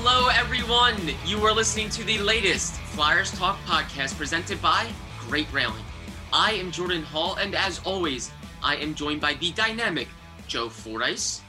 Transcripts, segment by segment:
Hello, everyone. You are listening to the latest Flyers Talk podcast presented by Great Railing. I am Jordan Hall, and as always, I am joined by the dynamic Joe Fordyce.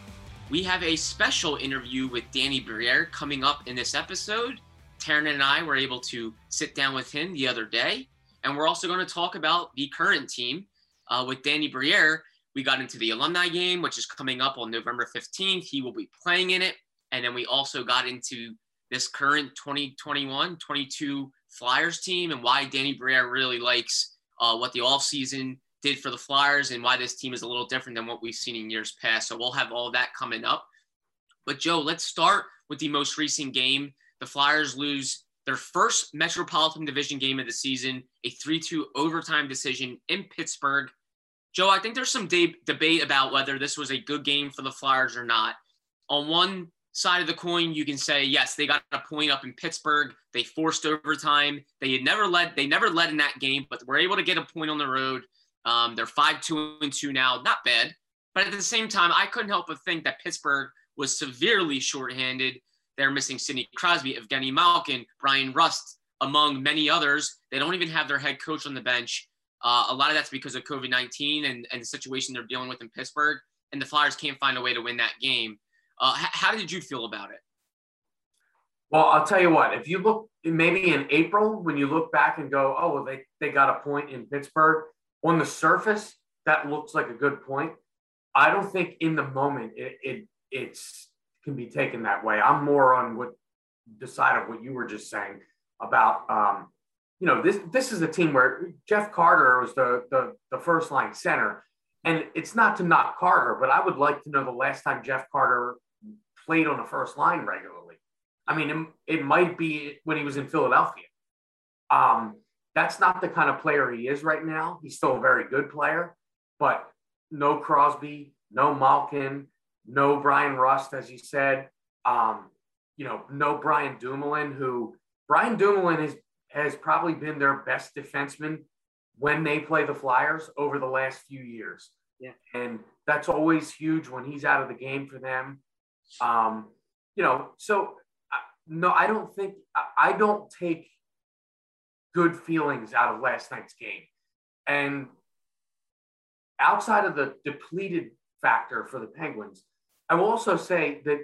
We have a special interview with Danny Briere coming up in this episode. Taryn and I were able to sit down with him the other day, and we're also going to talk about the current team uh, with Danny Briere. We got into the alumni game, which is coming up on November 15th. He will be playing in it. And then we also got into this current 2021 22 Flyers team and why Danny Briere really likes uh, what the offseason did for the Flyers and why this team is a little different than what we've seen in years past. So we'll have all that coming up. But Joe, let's start with the most recent game. The Flyers lose their first Metropolitan Division game of the season, a 3 2 overtime decision in Pittsburgh. Joe, I think there's some de- debate about whether this was a good game for the Flyers or not. On one side of the coin, you can say yes, they got a point up in Pittsburgh. They forced overtime. They had never led. They never led in that game, but were able to get a point on the road. Um, they're five two and two now, not bad. But at the same time, I couldn't help but think that Pittsburgh was severely shorthanded. They're missing Sidney Crosby, Evgeny Malkin, Bryan Rust, among many others. They don't even have their head coach on the bench. Uh, a lot of that's because of COVID 19 and, and the situation they're dealing with in Pittsburgh. And the Flyers can't find a way to win that game. Uh, h- how did you feel about it? Well, I'll tell you what, if you look maybe in April, when you look back and go, oh, well, they, they got a point in Pittsburgh, on the surface, that looks like a good point. I don't think in the moment it, it it's can be taken that way. I'm more on what the side of what you were just saying about um, you know this this is a team where Jeff Carter was the the, the first line center, and it's not to knock Carter, but I would like to know the last time Jeff Carter played on the first line regularly. I mean, it, it might be when he was in Philadelphia. Um, that's not the kind of player he is right now. He's still a very good player, but no Crosby, no Malkin, no Bryan Rust, as you said. Um, you know, no Brian Dumoulin, who Brian Dumoulin is, has probably been their best defenseman when they play the Flyers over the last few years. Yeah. And that's always huge when he's out of the game for them. Um, you know, so no, I don't think, I don't take good feelings out of last night's game. And outside of the depleted factor for the Penguins, I will also say that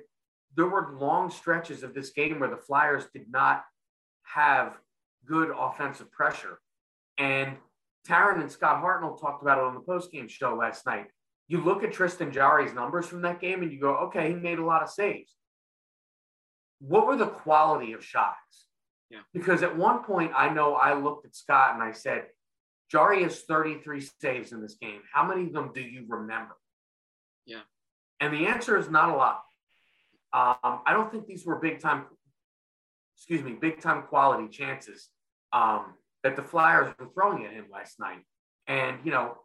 there were long stretches of this game where the Flyers did not have good offensive pressure. And Taryn and Scott Hartnell talked about it on the postgame show last night. You look at Tristan Jarry's numbers from that game and you go, okay, he made a lot of saves. What were the quality of shots? Yeah. Because at one point, I know I looked at Scott and I said, Jarry has 33 saves in this game. How many of them do you remember? Yeah. And the answer is not a lot. Um, I don't think these were big time, excuse me, big time quality chances um, that the Flyers were throwing at him last night. And, you know,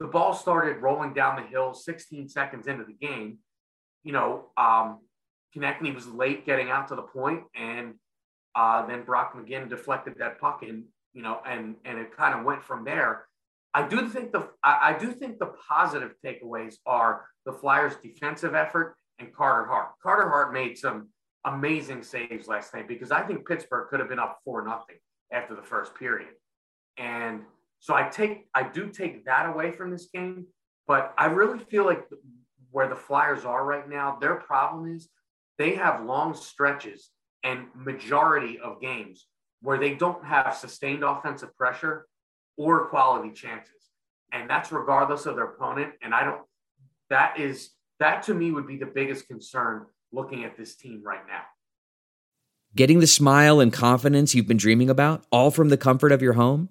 the ball started rolling down the hill 16 seconds into the game. You know, um, Konecny was late getting out to the point, and uh, then Brock McGinn deflected that puck, and you know, and and it kind of went from there. I do think the I, I do think the positive takeaways are the Flyers' defensive effort and Carter Hart. Carter Hart made some amazing saves last night because I think Pittsburgh could have been up four nothing after the first period, and so I take I do take that away from this game. But I really feel like where the Flyers are right now, their problem is they have long stretches and majority of games where they don't have sustained offensive pressure or quality chances. And that's regardless of their opponent. And I don't, that is, that to me would be the biggest concern looking at this team right now. Getting the smile and confidence you've been dreaming about, all from the comfort of your home,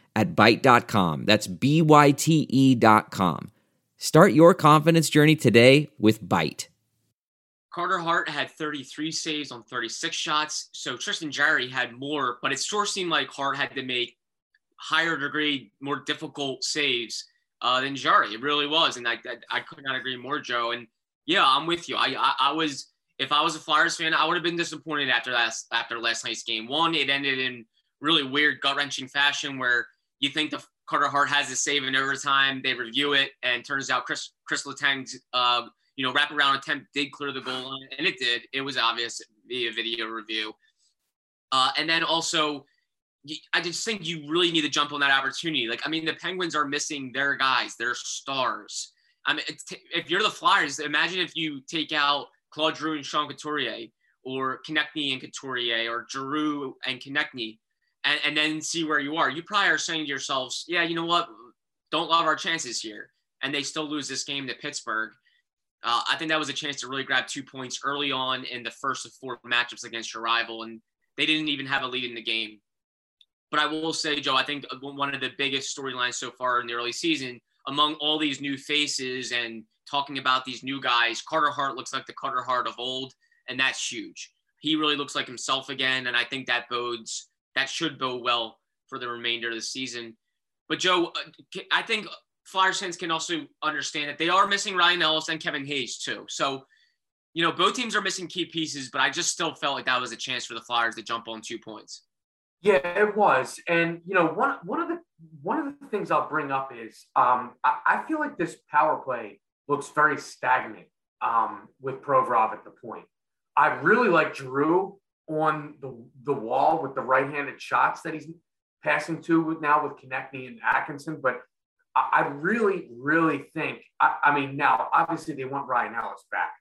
at Byte.com. That's B-Y-T-E dot com. Start your confidence journey today with Byte. Carter Hart had 33 saves on 36 shots. So Tristan Jarry had more, but it sure seemed like Hart had to make higher degree, more difficult saves uh, than Jarry. It really was, and I, I, I could not agree more, Joe. And yeah, I'm with you. I, I, I was if I was a Flyers fan, I would have been disappointed after last after last night's game. One, it ended in really weird gut wrenching fashion where you think the Carter Hart has a save in overtime, they review it, and turns out Chris Chris Letang's uh, you know wraparound attempt did clear the goal line, and it did. It was obvious via video review. Uh, and then also, I just think you really need to jump on that opportunity. Like, I mean, the Penguins are missing their guys, their stars. I mean, if you're the Flyers, imagine if you take out Claude Giroux and Sean Couturier, or Konecny and Couturier, or Giroux and Konecny, and, and then see where you are. You probably are saying to yourselves, yeah, you know what? Don't love our chances here. And they still lose this game to Pittsburgh. Uh, I think that was a chance to really grab two points early on in the first of four matchups against your rival, and they didn't even have a lead in the game. But I will say, Joe, I think one of the biggest storylines so far in the early season, among all these new faces and talking about these new guys. Carter Hart looks like the Carter Hart of old, and that's huge. He really looks like himself again, and I think that bodes that should bode well for the remainder of the season. But Joe, uh, I think Flyers fans can also understand that they are missing Ryan Ellis and Kevin Hayes too. So, you know, both teams are missing key pieces, but I just still felt like that was a chance for the Flyers to jump on two points. Yeah, it was, and you know, one one of the one of the things I'll bring up is um, I, I feel like this power play looks very stagnant um, with Provorov at the point. I really like Giroux on the, the wall with the right-handed shots that he's passing to with now with Konecny and Atkinson, but I, I really, really think I, I, mean now obviously they want Ryan Ellis back,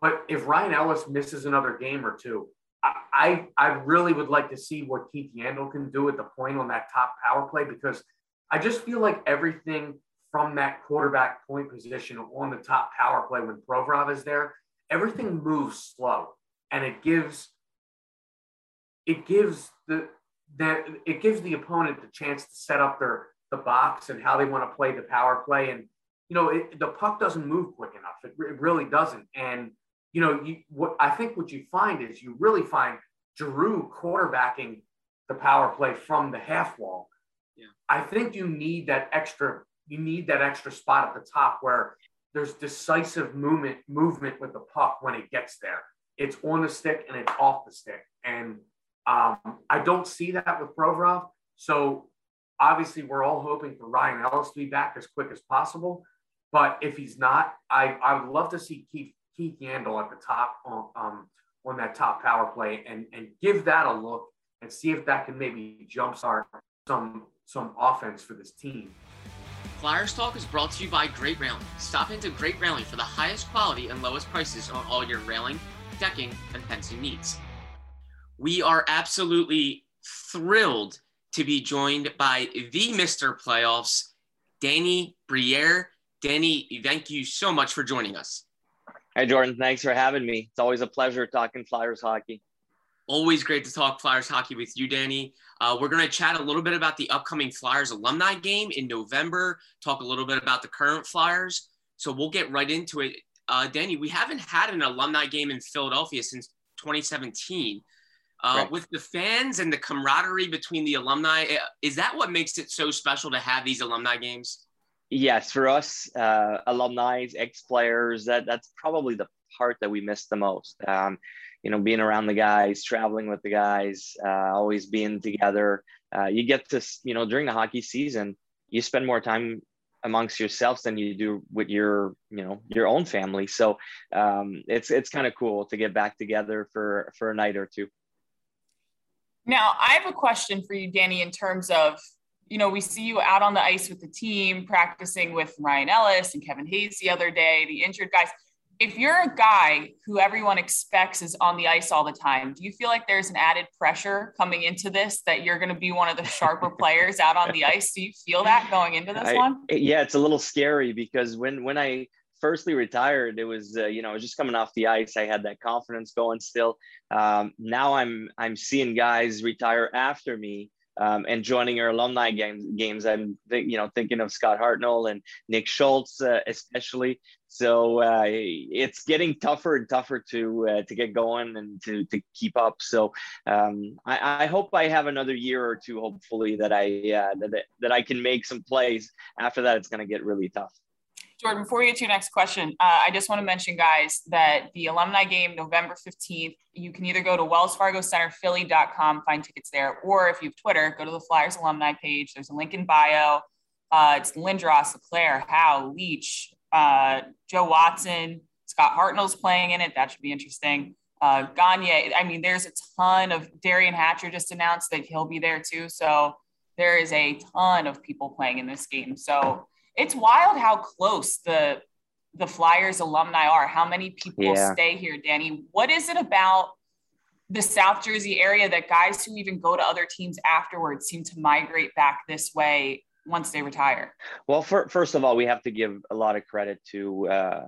but if Ryan Ellis misses another game or two, I I really would like to see what Keith Yandle can do at the point on that top power play because I just feel like everything from that quarterback point position on the top power play when Provorov is there, everything moves slow and it gives it gives the that it gives the opponent the chance to set up their the box and how they want to play the power play and you know it, the puck doesn't move quick enough it, it really doesn't and you know you what i think what you find is you really find Giroux quarterbacking the power play from the half wall yeah. i think you need that extra you need that extra spot at the top where there's decisive movement movement with the puck when it gets there. It's on the stick and it's off the stick. And um, I don't see that with Provorov. So obviously, we're all hoping for Ryan Ellis to be back as quick as possible. But if he's not, I, I would love to see Keith, Keith Yandle at the top on, um, on that top power play and, and give that a look and see if that can maybe jumpstart some some offense for this team. Flyers Talk is brought to you by Great Railing. Stop into Great Railing for the highest quality and lowest prices on all your railing, decking, and fencing needs. We are absolutely thrilled to be joined by the Mr. Playoffs, Danny Briere. Danny, thank you so much for joining us. Hey, Jordan. Thanks for having me. It's always a pleasure talking Flyers hockey. Always great to talk Flyers hockey with you, Danny. Uh, we're going to chat a little bit about the upcoming Flyers alumni game in November, talk a little bit about the current Flyers. So we'll get right into it. Uh, Danny, we haven't had an alumni game in Philadelphia since 2017. Uh, right. With the fans and the camaraderie between the alumni, eh, is that what makes it so special to have these alumni games? Yes, for us, uh, alumni, ex players, that that's probably the part that we miss the most. Um, you know, being around the guys, traveling with the guys, uh, always being together. Uh, you get to, you know, during the hockey season, you spend more time amongst yourselves than you do with your, you know, your own family. So um, it's it's kind of cool to get back together for for a night or two. Now, I have a question for you, Danny, in terms of you know, we see you out on the ice with the team practicing with Ryan Ellis and Kevin Hayes the other day, the injured guys if you're a guy who everyone expects is on the ice all the time, do you feel like there's an added pressure coming into this that you're going to be one of the sharper players out on the ice? Do you feel that going into this I, one? Yeah, it's a little scary because when when I firstly retired, it was uh, you know I was just coming off the ice. I had that confidence going still. Um, now I'm I'm seeing guys retire after me um, and joining our alumni games. Games, I'm you know thinking of Scott Hartnell and Nick Schultz, uh, especially. So uh, it's getting tougher and tougher to uh, to get going and to to keep up. So um, I, I, hope I have another year or two, hopefully that I uh, that that I can make some plays. After that, it's going to get really tough. Jordan, before we get to your next question, uh, I just want to mention, guys, that the alumni game, November 15th, you can either go to Wells Fargo Center Philly.com, find tickets there, or if you have Twitter, go to the Flyers alumni page. There's a link in bio. Uh, it's Lindros, LeClair, Howe, Leach, uh, Joe Watson, Scott Hartnell's playing in it. That should be interesting. Uh, Gagne, I mean, there's a ton of Derian Hatcher just announced that he'll be there too. So there is a ton of people playing in this game. So it's wild how close the the Flyers alumni are. How many people yeah. stay here, Danny? What is it about the South Jersey area that guys who even go to other teams afterwards seem to migrate back this way once they retire? Well, for, first of all, we have to give a lot of credit to uh,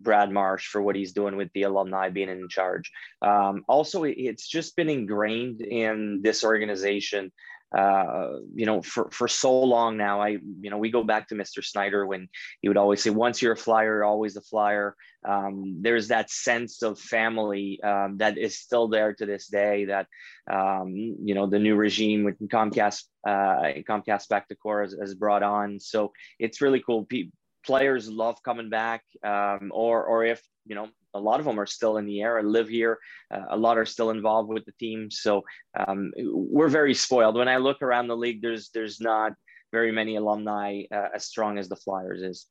Brad Marsh for what he's doing with the alumni being in charge. Um, also, it's just been ingrained in this organization uh, you know, for, for so long now, I, you know, we go back to Mr. Snyder when he would always say, once you're a flyer, always a flyer. Um, there's that sense of family um, that is still there to this day that, um, you know, the new regime with Comcast, uh, Comcast Spectacor has, has brought on. So it's really cool. P- players love coming back um, or, or if, you know, a lot of them are still in the air live here. Uh, a lot are still involved with the team. So um, we're very spoiled. When I look around the league, there's there's not very many alumni uh, as strong as the Flyers is.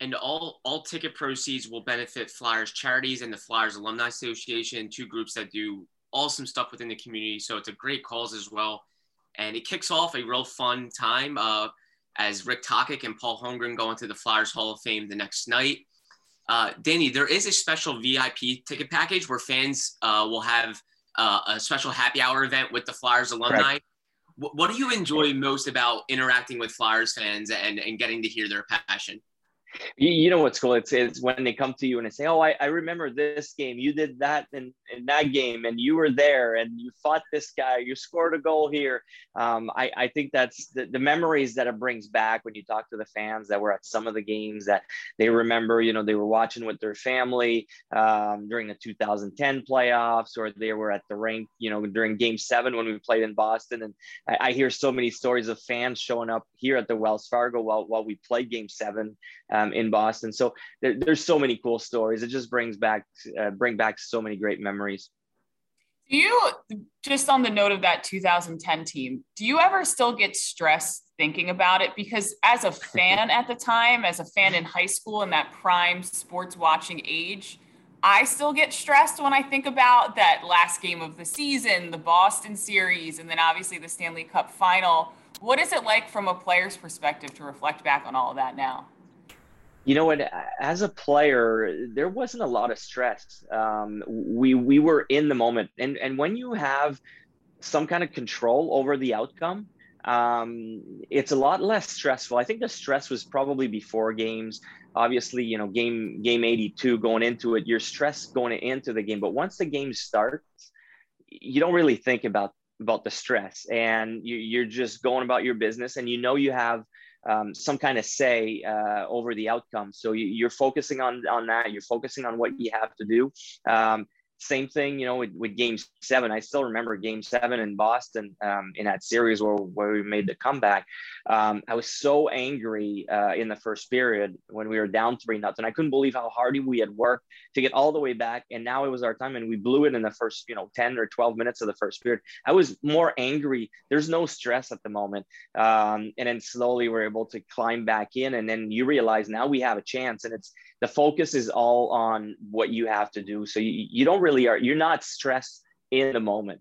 And all all ticket proceeds will benefit Flyers charities and the Flyers Alumni Association, two groups that do awesome stuff within the community. So it's a great cause as well. And it kicks off a real fun time uh, as Rick Tocchet and Paul Holmgren go into the Flyers Hall of Fame the next night. Uh, Danny, there is a special VIP ticket package where fans uh, will have uh, a special happy hour event with the Flyers alumni. What, what do you enjoy most about interacting with Flyers fans and, and getting to hear their passion? You, you, know what's cool? It's, it's when they come to you and they say, "Oh, I, I remember this game. You did that in, in that game, and you were there, and you fought this guy. You scored a goal here." Um, I, I think that's the, the memories that it brings back when you talk to the fans that were at some of the games that they remember. You know, they were watching with their family um, during the 2010 playoffs, or they were at the rink. You know, during Game Seven when we played in Boston, and I, I hear so many stories of fans showing up here at the Wells Fargo while while we played Game Seven um, in Boston. So there, there's so many cool stories. It just brings back uh, bring back so many great memories. Do you just on the note of that 2010 team? Do you ever still get stressed thinking about it? Because as a fan at the time, as a fan in high school in that prime sports watching age, I still get stressed when I think about that last game of the season, the Boston series, and then obviously the Stanley Cup final. What is it like from a player's perspective to reflect back on all of that now? You know what as a player there wasn't a lot of stress. Um, we we were in the moment. And and when you have some kind of control over the outcome um, it's a lot less stressful. I think the stress was probably before games. Obviously you know game game 82 going into it you're stressed going into the game. But once the game starts you don't really think about about the stress. And you, you're just going about your business and you know you have um, some kind of say uh, over the outcome. So you, are focusing on on that. You're focusing on what you have to do. Um, same thing, you know, with, with game seven. I still remember game seven in Boston um, in that series where, where we made the comeback. Um, I was so angry uh, in the first period when we were down three nothing. I couldn't believe how hard we had worked to get all the way back. And now it was our time and we blew it in the first, you know, 10 or 12 minutes of the first period. I was more angry. There's no stress at the moment. Um, and then slowly we're able to climb back in. And then you realize now we have a chance and it's, the focus is all on what you have to do. So you, you don't really are, you're not stressed in the moment.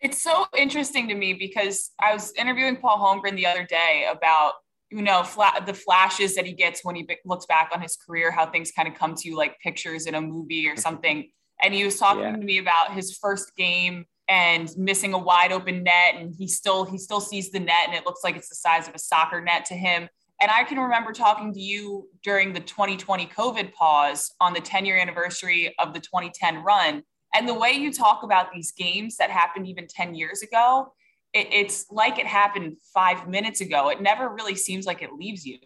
It's so interesting to me because I was interviewing Paul Holmgren the other day about, you know, fla- the flashes that he gets when he b- looks back on his career, how things kind of come to you like pictures in a movie or mm-hmm. something. And he was talking yeah. to me about his first game and missing a wide open net and he still he still sees the net and it looks like it's the size of a soccer net to him and I can remember talking to you during the 2020 COVID pause on the 10 year anniversary of the 2010 run. And the way you talk about these games that happened even 10 years ago, it, it's like it happened five minutes ago. It never really seems like it leaves you.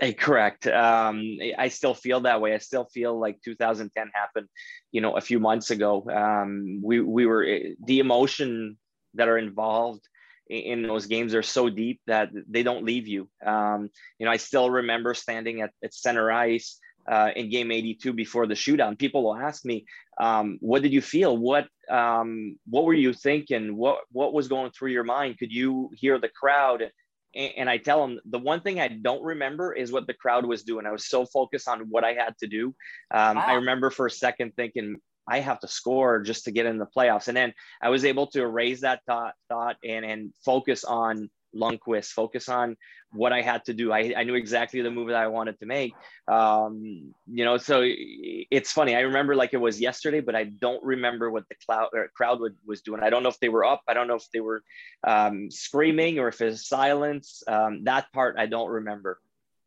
Hey, correct. Um, I still feel that way. I still feel like 2010 happened, you know, a few months ago. Um, we we were the emotion that are involved in those games are so deep that they don't leave you. Um, you know, I still remember standing at, at center ice uh, in game 82 before the shootout. People will ask me, um, "What did you feel? What um, what were you thinking? What what was going through your mind? Could you hear the crowd?" And, and I tell them the one thing I don't remember is what the crowd was doing. I was so focused on what I had to do. Um, wow. I remember for a second thinking, I have to score just to get in the playoffs. And then I was able to erase that thought, thought and, and focus on Lundqvist, focus on what I had to do. I, I knew exactly the move that I wanted to make. Um, you know, so it's funny. I remember like it was yesterday, but I don't remember what the cloud, crowd would, was doing. I don't know if they were up. I don't know if they were um, screaming or if it's silence. Um, that part I don't remember.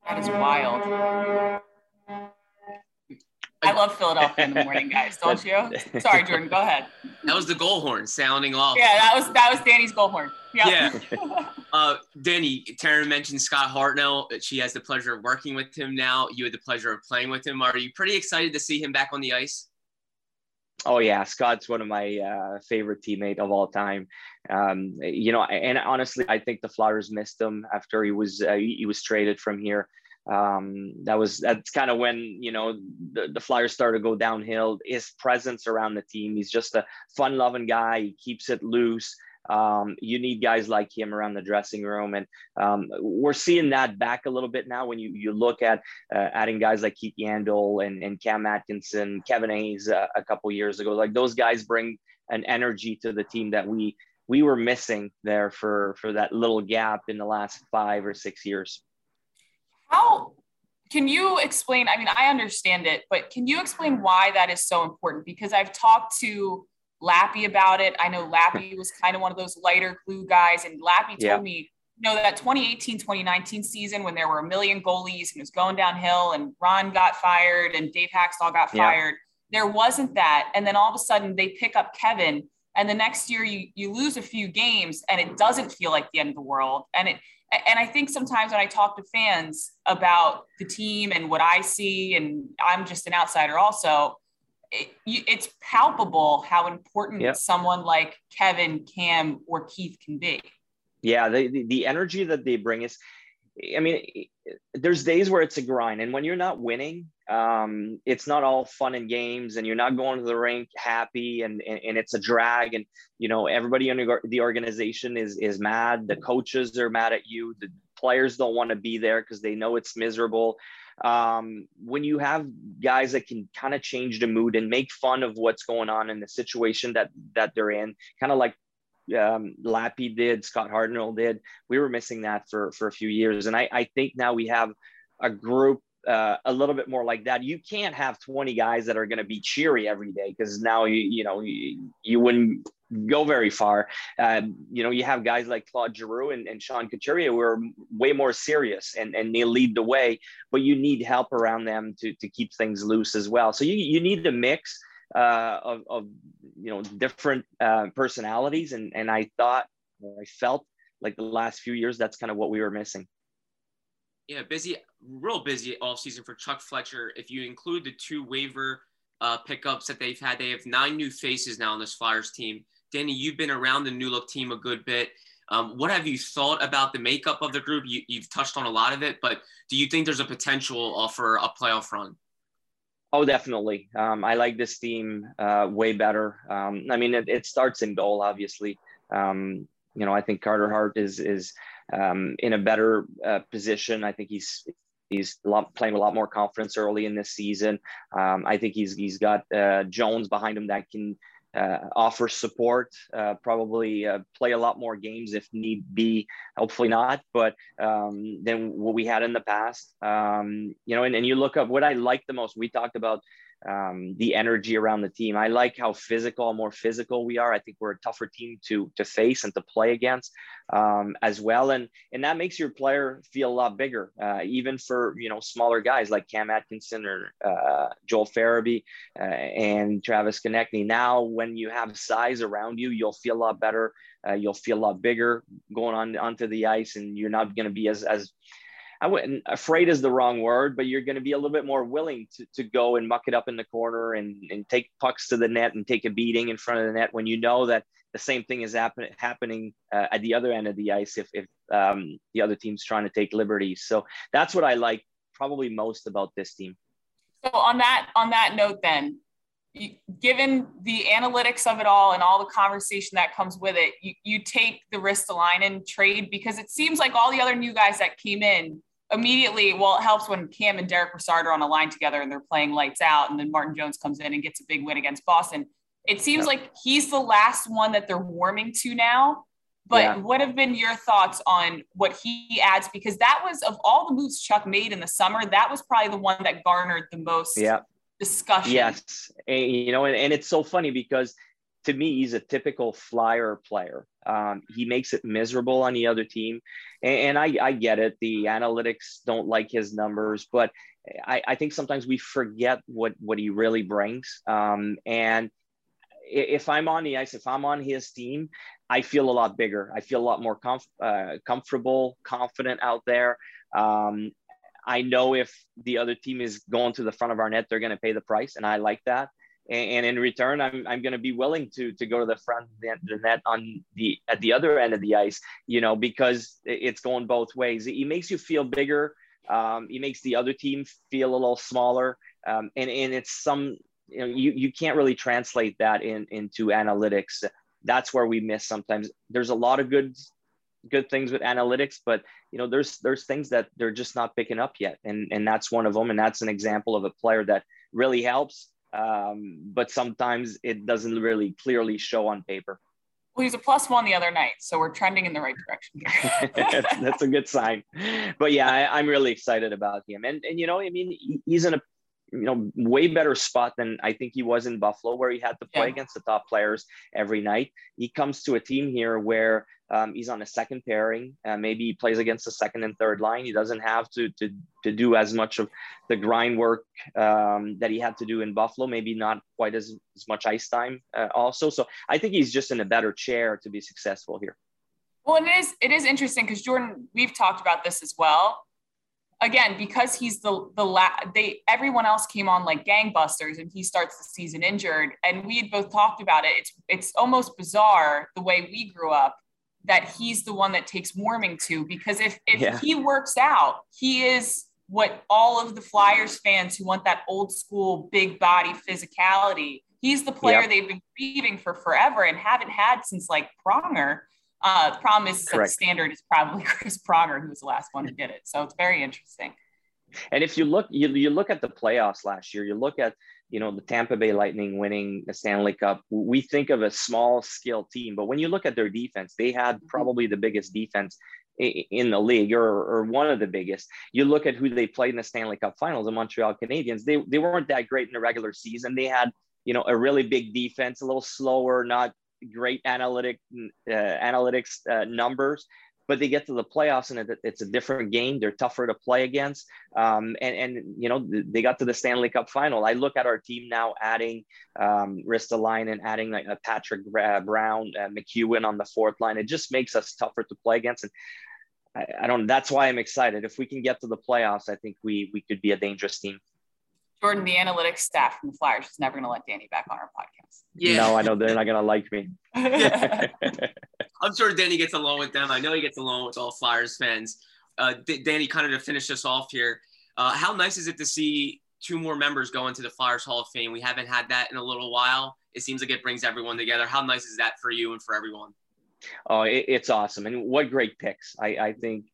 That is wild. I love Philadelphia in the morning, guys. Don't you? Sorry, Jordan. Go ahead. That was the goal horn sounding off. Yeah, that was that was Danny's goal horn. Yep. Yeah. Uh, Danny, Taryn mentioned Scott Hartnell. She has the pleasure of working with him now. You had the pleasure of playing with him. Are you pretty excited to see him back on the ice? Oh yeah, Scott's one of my uh, favorite teammate of all time. Um, you know, and honestly, I think the Flyers missed him after he was uh, he was traded from here um, that was that's kind of when you know the, the Flyers started to go downhill. His presence around the team, he's just a fun-loving guy. He keeps it loose. Um, you need guys like him around the dressing room, and um, we're seeing that back a little bit now. When you you look at uh, adding guys like Keith Yandle and, and Cam Atkinson, Kevin Hayes uh, a couple years ago, like those guys bring an energy to the team that we we were missing there for for that little gap in the last five or six years. How can you explain? I mean, I understand it, but can you explain why that is so important? Because I've talked to Lappy about it. I know Lappy was kind of one of those lighter glue guys, and Lappy told yeah. me, you know, that 2018 2019 season when there were a million goalies and it was going downhill, and Ron got fired and Dave Hakstol got fired. Yeah. There wasn't that. And then all of a sudden they pick up Kevin, and the next year you, you lose a few games, and it doesn't feel like the end of the world. And it, and I think sometimes when I talk to fans about the team and what I see, and I'm just an outsider also, it, it's palpable how important yep. someone like Kevin, Cam, or Keith can be. Yeah, the, the, the energy that they bring is, I mean, there's days where it's a grind, and when you're not winning, um, it's not all fun and games, and you're not going to the rink happy, and, and, and it's a drag, and you know everybody in the organization is is mad. The coaches are mad at you. The players don't want to be there because they know it's miserable. Um, when you have guys that can kind of change the mood and make fun of what's going on in the situation that that they're in, kind of like um, Lappy did, Scott Hartnell did. We were missing that for for a few years, and I, I think now we have a group uh, a little bit more like that. You can't have 20 guys that are going to be cheery every day because now you you know you, you wouldn't go very far. Uh, you know, you have guys like Claude Giroux and, and Sean Couturier who are way more serious and, and they lead the way, but you need help around them to, to keep things loose as well. So you, you need a mix uh, of, of, you know, different uh, personalities. And, and I thought, I felt like the last few years, that's kind of what we were missing. Yeah, busy, real busy all season for Chuck Fletcher. If you include the two waiver uh, pickups that they've had, they have nine new faces now on this Flyers team. Danny, you've been around the new look team a good bit. Um, what have you thought about the makeup of the group? You, have touched on a lot of it, but do you think there's a potential for a playoff run? Oh, definitely. Um, I like this team uh, way better. Um, I mean, it, it, starts in goal, obviously. Um, you know, I think Carter Hart is is um, in a better uh, position. I think he's he's lot, playing a lot more confidence early in this season. Um, I think he's he's got uh, Jones behind him that can uh, offer support, uh, probably uh, play a lot more games if need be. Hopefully not, but um, than what we had in the past. Um, you know, and, and you look up what I like the most. We talked about um, the energy around the team. I like how physical, more physical we are. I think we're a tougher team to to face and to play against um, as well, and and that makes your player feel a lot bigger, uh, even for you know smaller guys like Cam Atkinson or uh, Joel Farabee uh, and Travis Konecny. Now, when you have size around you, you'll feel a lot better. Uh, you'll feel a lot bigger going on onto the ice, and you're not going to be as as I wouldn't afraid is the wrong word, but you're going to be a little bit more willing to, to go and muck it up in the corner and, and take pucks to the net and take a beating in front of the net when you know that the same thing is happen, happening uh, at the other end of the ice if, if um, the other team's trying to take liberties. So that's what I like probably most about this team. So on that on that note, then, given the analytics of it all and all the conversation that comes with it, you, you take the Ristolainen trade because it seems like all the other new guys that came in immediately, well, it helps when Cam and Derek Brassard are on a line together and they're playing lights out, and then Martin Jones comes in and gets a big win against Boston. It seems like he's the last one that they're warming to now. But yeah. what have been your thoughts on what he adds? Because that was of all the moves Chuck made in the summer, that was probably the one that garnered the most yep. discussion. Yes, and, you know, and, and it's so funny because to me, he's a typical flyer player. Um, he makes it miserable on the other team. And, and I, I, get it. The analytics don't like his numbers, but I, I think sometimes we forget what, what he really brings. Um, and if I'm on the ice, if I'm on his team, I feel a lot bigger. I feel a lot more comf- uh, comfortable, confident out there. Um, I know if the other team is going to the front of our net, they're going to pay the price, and I like that and, in return i'm, I'm going to be willing to to go to the front of the net on the at the other end of the ice you know because it's going both ways. It makes you feel bigger um, it makes the other team feel a little smaller um, and and it's some you know you, you can't really translate that in into analytics. That's where we miss sometimes. There's a lot of good good things with analytics but you know there's there's things that they're just not picking up yet and and that's one of them and that's an example of a player that really helps um, but sometimes it doesn't really clearly show on paper. Well, he's a plus one the other night, so we're trending in the right direction. that's, that's, a good sign. But yeah, I, am really excited about him, and and you know, I mean, he's in a you know way better spot than I think he was in Buffalo, where he had to play yeah. against the top players every night. He comes to a team here where um, he's on a second pairing. Uh, maybe he plays against the second and third line. He doesn't have to to to do as much of the grind work um, that he had to do in Buffalo. Maybe not quite as, as much ice time uh, also. So I think he's just in a better chair to be successful here. Well, it is it is interesting because Jordan, we've talked about this as well again because he's the the la- they everyone else came on like gangbusters and he starts the season injured and we had both talked about it it's it's almost bizarre the way we grew up that he's the one that takes warming to because if if yeah. he works out he is what all of the flyers fans who want that old school big body physicality he's the player yep. they've been grieving for forever and haven't had since like pronger uh, the problem is that the standard is probably Chris Pronger, who was the last one who did it. So it's very interesting. And if you look, you, you look at the playoffs last year, you look at, you know, the Tampa Bay Lightning winning the Stanley Cup. We think of a small skill team, but when you look at their defense, they had mm-hmm. probably the biggest defense in the league or, or one of the biggest. You look at who they played in the Stanley Cup finals, the Montreal Canadiens, they, they weren't that great in the regular season. They had, you know, a really big defense, a little slower, not great analytic uh, analytics uh, numbers but they get to the playoffs and it, it's a different game. They're tougher to play against. Um, and, and, you know, they got to the Stanley Cup final. I look at our team now adding um, Ristolainen and adding like Patrick uh, Brown, uh, MacEwen on the fourth line. It just makes us tougher to play against. And I, I don't, that's why I'm excited. If we can get to the playoffs, I think we, we could be a dangerous team. Jordan, the analytics staff from the Flyers is never going to let Danny back on our podcast. Yeah. No, I know they're not going to like me. I'm sure Danny gets along with them. I know he gets along with all Flyers fans. Uh, D- Danny, kind of to finish us off here, uh, how nice is it to see two more members go into the Flyers Hall of Fame? We haven't had that in a little while. It seems like it brings everyone together. How nice is that for you and for everyone? Oh, it, it's awesome. And what great picks. I, I think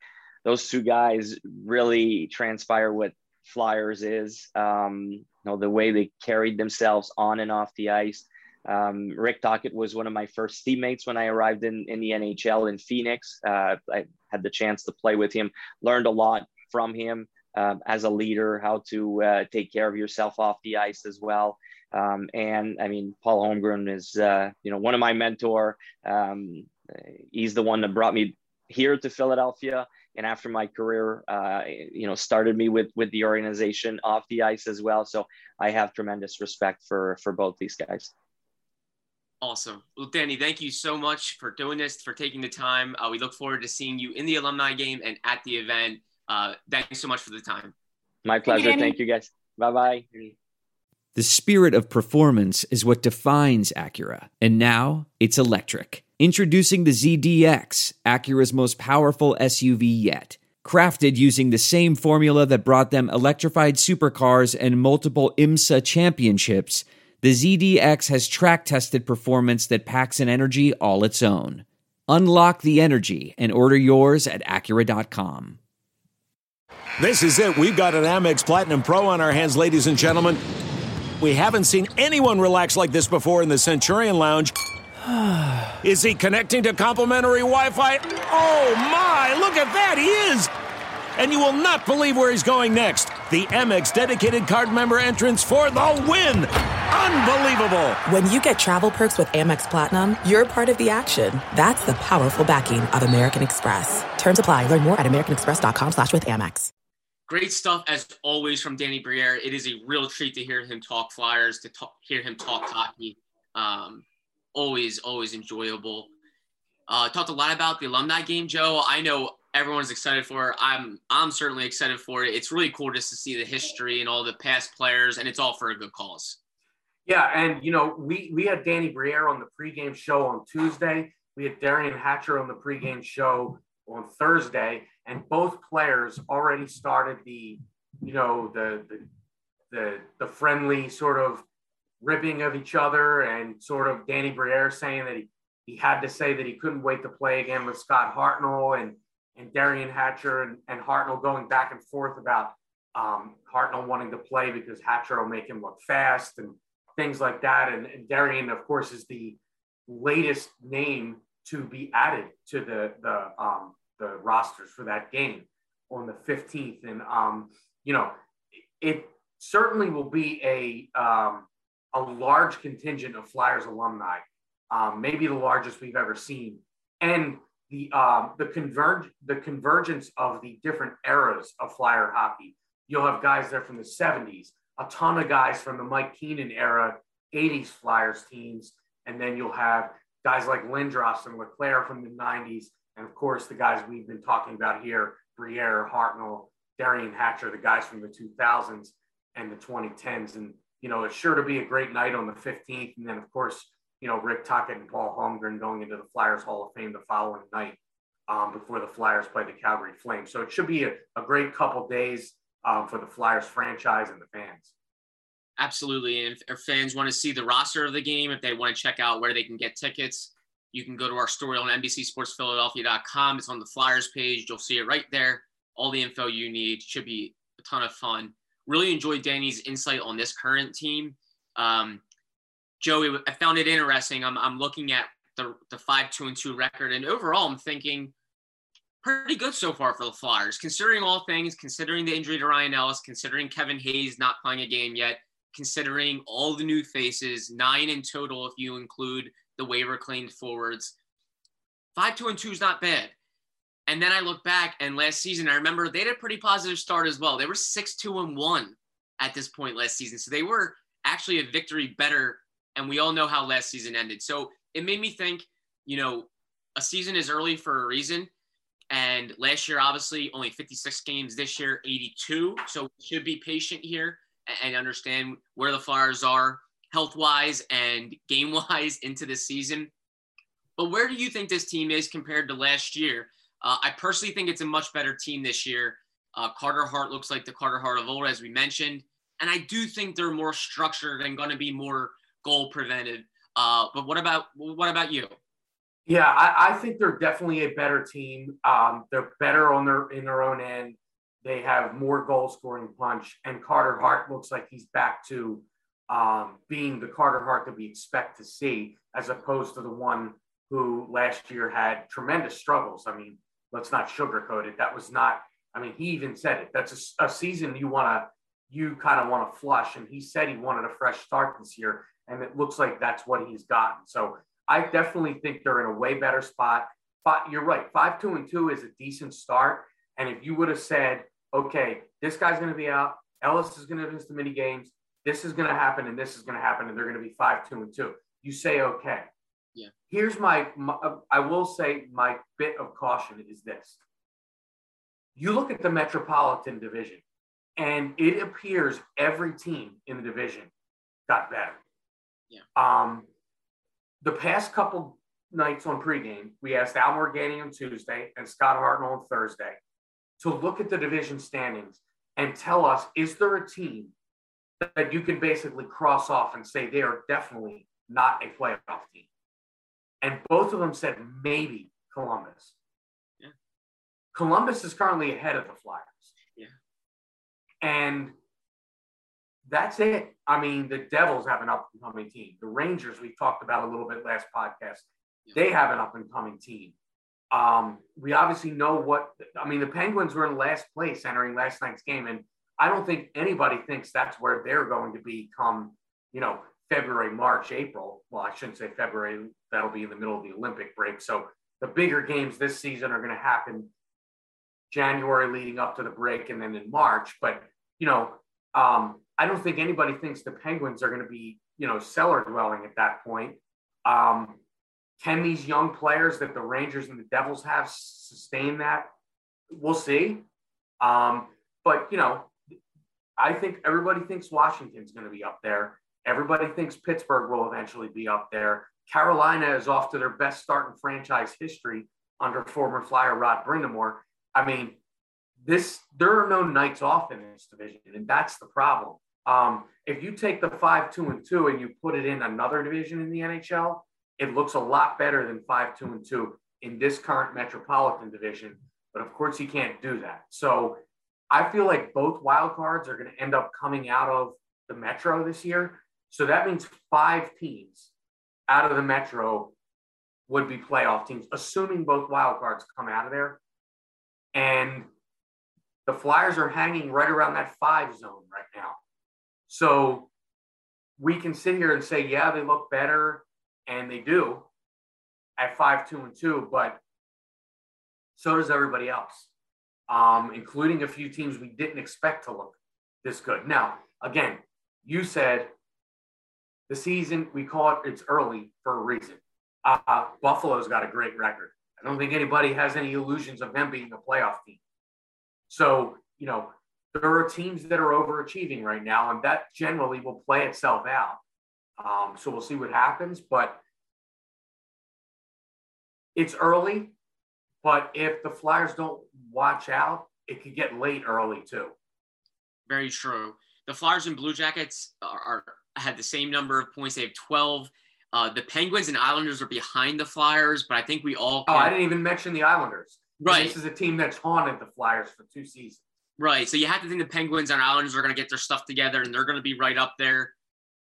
those two guys really transpire what Flyers is. Um, you know, the way they carried themselves on and off the ice. Um, Rick Tocchet was one of my first teammates when I arrived in, in the NHL in Phoenix. Uh, I had the chance to play with him, learned a lot from him. um, as a leader, how to uh, take care of yourself off the ice as well. Um, and I mean, Paul Holmgren is, uh, you know, one of my mentor. Um, he's the one that brought me here to Philadelphia, and after my career, uh, you know, started me with with the organization off the ice as well. So I have tremendous respect for for both these guys. Awesome. Well, Danny, thank you so much for doing this, for taking the time. Uh, we look forward to seeing you in the alumni game and at the event. Uh, thanks so much for the time. My pleasure. Thank you, thank you guys. Bye bye. The spirit of performance is what defines Acura, and now it's electric. Introducing the ZDX, Acura's most powerful SUV yet. Crafted using the same formula that brought them electrified supercars and multiple IMSA championships the ZDX has track tested performance that packs an energy all its own. Unlock the energy and order yours at Acura.com. This is it. We've got an Amex Platinum Pro on our hands, ladies and gentlemen. We haven't seen anyone relax like this before in the Centurion Lounge. is he connecting to complimentary Wi Fi? Oh my, look at that! He is! and you will not believe where he's going next. The Amex dedicated card member entrance for the win. Unbelievable. When you get travel perks with Amex Platinum, you're part of the action. That's the powerful backing of American Express. Terms apply. Learn more at americanexpress.com slash with Amex. Great stuff as always from Danny Briere. It is a real treat to hear him talk Flyers, to talk, hear him talk hockey. Um, always, always enjoyable. Uh, talked a lot about the alumni game, Joe. I know everyone's excited for. It. I'm I'm certainly excited for it. It's really cool just to see the history and all the past players, and it's all for a good cause. Yeah, and you know, we we had Danny Briere on the pregame show on Tuesday. We had Derian Hatcher on the pregame show on Thursday, and both players already started the, you know, the the the, the friendly sort of ribbing of each other, and sort of Danny Briere saying that he he had to say that he couldn't wait to play again with Scott Hartnell, and and Derian Hatcher and, and Hartnell going back and forth about um, Hartnell wanting to play because Hatcher will make him look fast and things like that. And, and Derian, of course, is the latest name to be added to the the um, the rosters for that game on the 15th. And um, you know, it certainly will be a um, a large contingent of Flyers alumni, um, maybe the largest we've ever seen. And the um, the converge the convergence of the different eras of Flyer hockey. You'll have guys there from the 70s, a ton of guys from the Mike Keenan era, 80s Flyers teams, and then you'll have guys like Lindros and LeClair from the 90s, and of course the guys we've been talking about here, Briere, Hartnell, Derian Hatcher, the guys from the 2000s and the 2010s. And you know, it's sure to be a great night on the 15th. And then of course, you know, Rick Tocchet and Paul Holmgren going into the Flyers Hall of Fame the following night um, before the Flyers play the Calgary Flames. So it should be a, a great couple days um, for the Flyers franchise and the fans. Absolutely. And if fans want to see the roster of the game, if they want to check out where they can get tickets, you can go to our story on NBCSportsPhiladelphia.com. It's on the Flyers page. You'll see it right there. All the info you need. Should be a ton of fun. Really enjoyed Danny's insight on this current team. Um, Joey, I found it interesting. I'm, I'm looking at the, the five, two and two record and overall I'm thinking pretty good so far for the Flyers, considering all things, considering the injury to Ryan Ellis, considering Kevin Hayes not playing a game yet, considering all the new faces, nine in total if you include the waiver claimed forwards. Five, two, and two is not bad. And then I look back and last season, I remember they had a pretty positive start as well. They were six, two, and one at this point last season. So they were actually a victory better and we all know how last season ended. So it made me think, you know, a season is early for a reason. And last year, obviously, only 56 games. This year, 82. So we should be patient here and understand where the Flyers are health wise and game wise into the season. But where do you think this team is compared to last year? Uh, I personally think it's a much better team this year. Uh, Carter Hart looks like the Carter Hart of old, as we mentioned. And I do think they're more structured and going to be more goal prevented. Uh, but what about what about you? Yeah, I, I think they're definitely a better team. Um, they're better on their in their own end. They have more goal scoring punch, and Carter Hart looks like he's back to um, being the Carter Hart that we expect to see, as opposed to the one who last year had tremendous struggles. I mean, let's not sugarcoat it. That was not I mean, he even said it. That's a, a season you want to, you kind of want to flush. And he said he wanted a fresh start this year. And it looks like that's what he's gotten. So I definitely think they're in a way better spot. But you're right. Five, two, and two is a decent start. And if you would have said, okay, this guy's going to be out, Ellis is going to miss the mini games, this is going to happen, and this is going to happen, and they're going to be five, two, and two, you say, okay. Yeah. Here's my, my I will say my bit of caution is this. You look at the Metropolitan Division, and it appears every team in the division got better. Yeah. Um, the past couple nights on pregame, we asked Al Morganti on Tuesday and Scott Hartnell on Thursday to look at the division standings and tell us is there a team that you can basically cross off and say they are definitely not a playoff team? And both of them said maybe Columbus. Yeah. Columbus is currently ahead of the Flyers. Yeah. And that's it. I mean, the Devils have an up and coming team. The Rangers, we talked about a little bit last podcast, yeah. they have an up and coming team. Um, we obviously know what, I mean, the Penguins were in last place entering last night's game. And I don't think anybody thinks that's where they're going to be come, you know, February, March, April. Well, I shouldn't say February. That'll be in the middle of the Olympic break. So the bigger games this season are going to happen January leading up to the break and then in March. But, you know, um, I don't think anybody thinks the Penguins are going to be, you know, cellar dwelling at that point. Um, can these young players that the Rangers and the Devils have sustain that? We'll see. Um, but, you know, I think everybody thinks Washington's going to be up there. Everybody thinks Pittsburgh will eventually be up there. Carolina is off to their best start in franchise history under former Flyer Rod Brind'Amour. I mean, this there are no nights off in this division, and that's the problem. Um, if you take the five, two, and two, and you put it in another division in the NHL, it looks a lot better than five, two, and two in this current Metropolitan division. But of course, you can't do that. So I feel like both wild cards are going to end up coming out of the Metro this year. So that means five teams out of the Metro would be playoff teams, assuming both wild cards come out of there. And the Flyers are hanging right around that five zone right now. So we can sit here and say, yeah, they look better and they do at five, two, and two, but so does everybody else, um, including a few teams we didn't expect to look this good. Now, again, you said the season we call it it's early for a reason. Uh, Buffalo's got a great record. I don't think anybody has any illusions of them being a playoff team. So, you know, there are teams that are overachieving right now, and that generally will play itself out. Um, so we'll see what happens, but it's early. But if the Flyers don't watch out, it could get late early too. Very true. The Flyers and Blue Jackets are, are had the same number of points. They have 12. Uh, the Penguins and Islanders are behind the Flyers, but I think we all. Can... Oh, I didn't even mention the Islanders. Right. This is a team that's haunted the Flyers for two seasons. Right. So you have to think the Penguins and Islanders are going to get their stuff together and they're going to be right up there.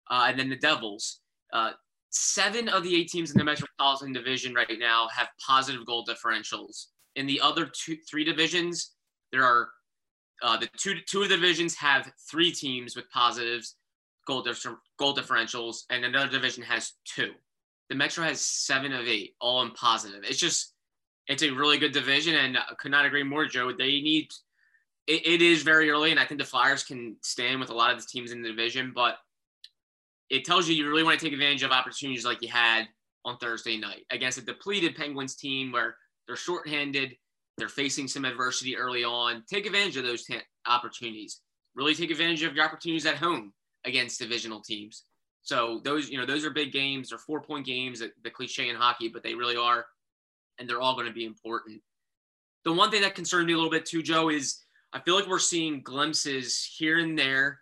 Uh, and then the Devils. Uh, seven of the eight teams in the Metropolitan Division right now have positive goal differentials. In the other two, three divisions, there are uh, the two two of the divisions have three teams with positives goal, dif- goal differentials, and another division has two. The Metro has seven of eight, all in positive. It's just it's a really good division, and I could not agree more, Joe. They need it, it is very early, and I think the Flyers can stand with a lot of the teams in the division, but it tells you you really want to take advantage of opportunities like you had on Thursday night against a depleted Penguins team where they're shorthanded, they're facing some adversity early on. Take advantage of those t- opportunities. Really take advantage of your opportunities at home against divisional teams. So those, you know, those are big games. They're four point games, the cliche in hockey, but they really are, and they're all going to be important. The one thing that concerns me a little bit too, Joe, is I feel like we're seeing glimpses here and there,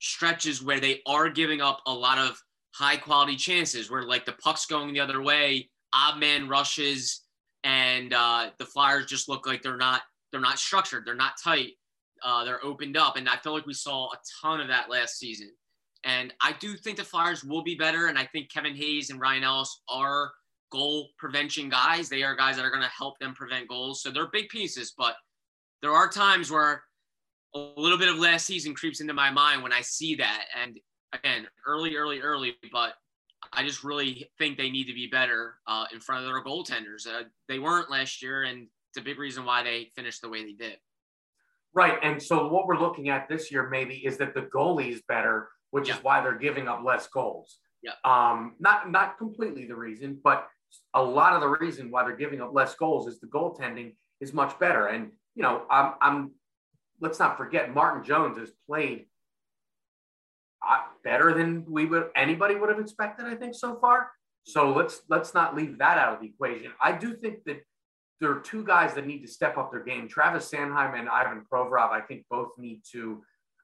stretches where they are giving up a lot of high quality chances, where like the puck's going the other way, odd man rushes, and uh, the Flyers just look like they're not they're not structured, they're not tight, uh, they're opened up, and I feel like we saw a ton of that last season. And I do think the Flyers will be better, and I think Kevin Hayes and Ryan Ellis are goal prevention guys. They are guys that are going to help them prevent goals. So they're big pieces, but there are times where a little bit of last season creeps into my mind when I see that. And again, early, early, early, but I just really think they need to be better uh, in front of their goaltenders. Uh, they weren't last year, and it's a big reason why they finished the way they did. Right. And so what we're looking at this year maybe is that the goalie's better, which yeah. is why they're giving up less goals. Yeah. Um, not not completely the reason, but a lot of the reason why they're giving up less goals is the goaltending is much better. And you know, I'm I'm let's not forget Martin Jones has played uh, better than we would anybody would have expected. I think so far. So let's let's not leave that out of the equation. I do think that there are two guys that need to step up their game. Travis Sanheim and Ivan Provorov. I think both need to.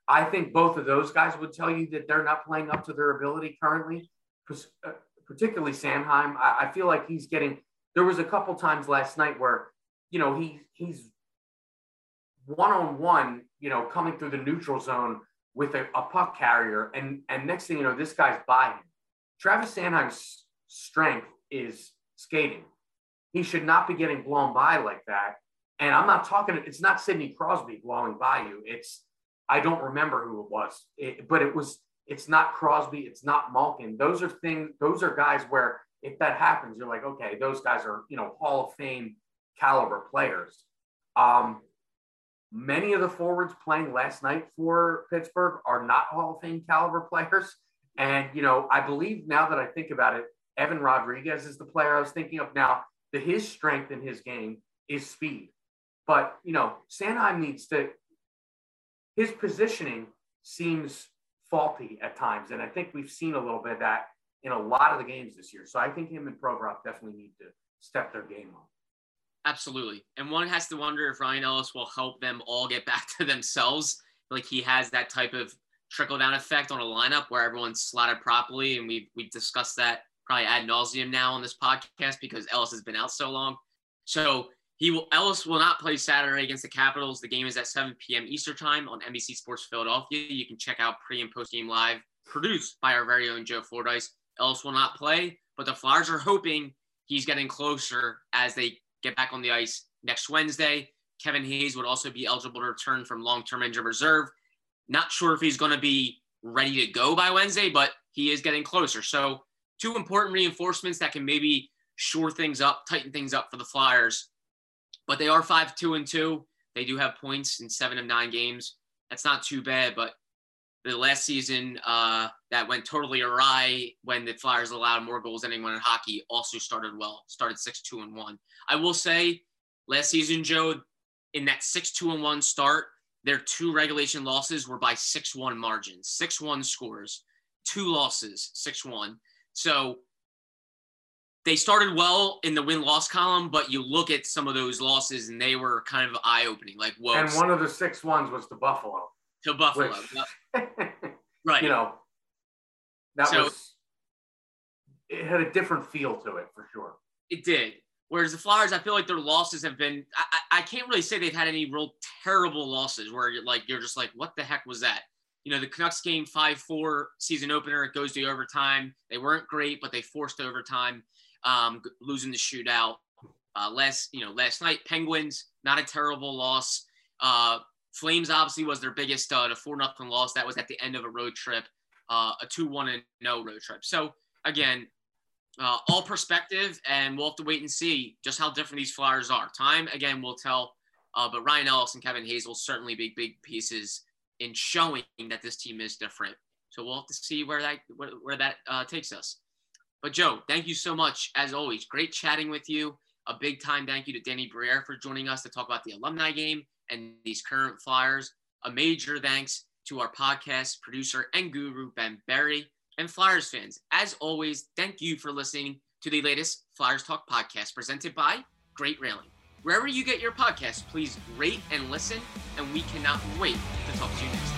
I think both of those guys would tell you that they're not playing up to their ability currently. Uh, particularly Sanheim. I, I feel like he's getting. There was a couple times last night where, you know, he he's one on one, you know, coming through the neutral zone with a, a, puck carrier, and and next thing you know, this guy's by him. Travis Sanheim's strength is skating. He should not be getting blown by like that. And I'm not talking. It's not Sidney Crosby blowing by you. It's I don't remember who it was, it, but it was. It's not Crosby. It's not Malkin. Those are things. Those are guys where if that happens, you're like, okay, those guys are you know Hall of Fame caliber players. Um, Many of the forwards playing last night for Pittsburgh are not Hall of Fame caliber players. And, you know, I believe now that I think about it, Evan Rodrigues is the player I was thinking of now. That his strength in his game is speed. But, you know, Sanheim needs to, his positioning seems faulty at times. And I think we've seen a little bit of that in a lot of the games this year. So I think him and Provorov definitely need to step their game up. Absolutely. And one has to wonder if Ryan Ellis will help them all get back to themselves. Like he has that type of trickle down effect on a lineup where everyone's slotted properly. And we've, we've discussed that probably ad nauseum now on this podcast because Ellis has been out so long. So he will, Ellis will not play Saturday against the Capitals. The game is at 7 p.m. Eastern time on NBC Sports Philadelphia. You can check out pre and post game live produced by our very own Joe Fordyce. Ellis will not play, but the Flyers are hoping he's getting closer as they get back on the ice next Wednesday. Kevin Hayes would also be eligible to return from long term injured reserve. Not sure if he's going to be ready to go by Wednesday, but he is getting closer. So, two important reinforcements that can maybe shore things up, tighten things up for the Flyers. But they are 5 2 and 2. They do have points in seven of nine games. That's not too bad, but the last season uh, that went totally awry when the Flyers allowed more goals than anyone in hockey also started well, started 6 2 and 1. I will say last season, Joe, in that 6 2 and 1 start, their two regulation losses were by 6 1 margins, 6 1 scores, two losses, 6 1. So they started well in the win loss column, but you look at some of those losses and they were kind of eye opening. Like, whoa. And one of the six ones was to Buffalo. To Buffalo. Which, right. You know, that so, was, it had a different feel to it for sure. It did. Whereas the Flyers, I feel like their losses have been, I, I can't really say they've had any real terrible losses where you're like, you're just like, what the heck was that? You know, the Canucks game 5 4 season opener, it goes to overtime. They weren't great, but they forced overtime, um, losing the shootout. Uh, last, you know, last night, Penguins, not a terrible loss. Uh, Flames obviously was their biggest stud, a 4 nothing loss. That was at the end of a road trip, uh, a 2 1 and no road trip. So, again, uh, all perspective, and we'll have to wait and see just how different these Flyers are. Time again will tell, uh, but Ryan Ellis and Kevin Hayes will certainly be big pieces in showing that this team is different. So we'll have to see where that where, where that uh, takes us. But Joe, thank you so much as always. Great chatting with you. A big time thank you to Danny Brière for joining us to talk about the alumni game and these current Flyers. A major thanks to our podcast producer and guru Ben Berry. And Flyers fans, as always, thank you for listening to the latest Flyers Talk podcast presented by Great Railing. Wherever you get your podcast, please rate and listen, and we cannot wait to talk to you next time.